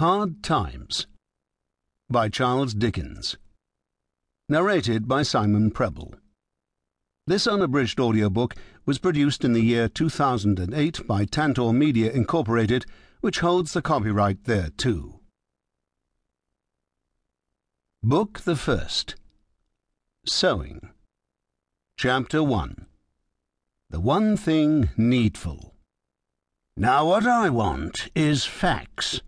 Hard Times by Charles Dickens. Narrated by Simon Prebble. This unabridged audiobook was produced in the year 2008 by Tantor Media Incorporated, which holds the copyright thereto. Book the First Sowing Chapter 1 The One Thing Needful Now what I want is facts.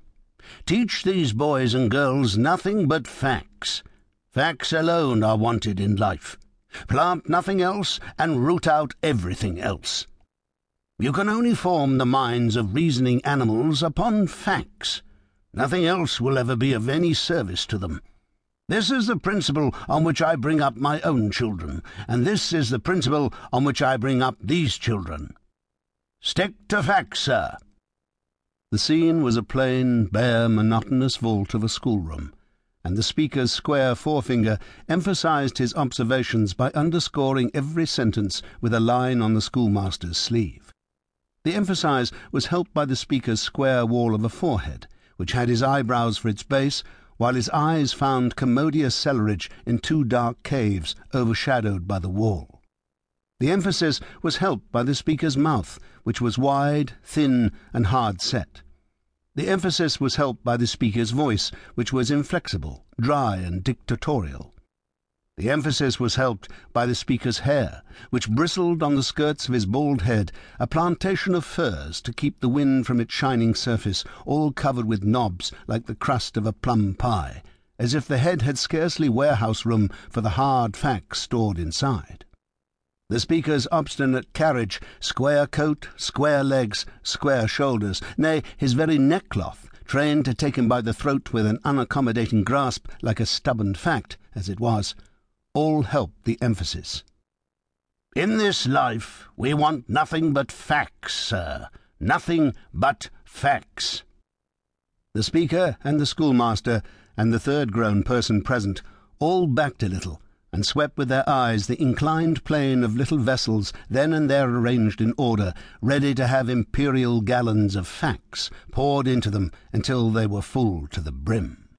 Teach these boys and girls nothing but facts. Facts alone are wanted in life. Plant nothing else and root out everything else. You can only form the minds of reasoning animals upon facts. Nothing else will ever be of any service to them. This is the principle on which I bring up my own children, and this is the principle on which I bring up these children. Stick to facts, sir. The scene was a plain, bare, monotonous vault of a schoolroom, and the speaker's square forefinger emphasized his observations by underscoring every sentence with a line on the schoolmaster's sleeve. The emphasis was helped by the speaker's square wall of a forehead, which had his eyebrows for its base, while his eyes found commodious cellarage in two dark caves overshadowed by the wall. The emphasis was helped by the speaker's mouth, which was wide, thin, and hard set. The emphasis was helped by the speaker's voice, which was inflexible, dry, and dictatorial. The emphasis was helped by the speaker's hair, which bristled on the skirts of his bald head, a plantation of firs to keep the wind from its shining surface, all covered with knobs like the crust of a plum pie, as if the head had scarcely warehouse room for the hard facts stored inside. The speaker's obstinate carriage, square coat, square legs, square shoulders, nay, his very neckcloth, trained to take him by the throat with an unaccommodating grasp like a stubborn fact, as it was, all helped the emphasis. In this life we want nothing but facts, sir. Nothing but facts. The speaker and the schoolmaster and the third grown person present all backed a little and swept with their eyes the inclined plane of little vessels then and there arranged in order, ready to have imperial gallons of facts poured into them until they were full to the brim.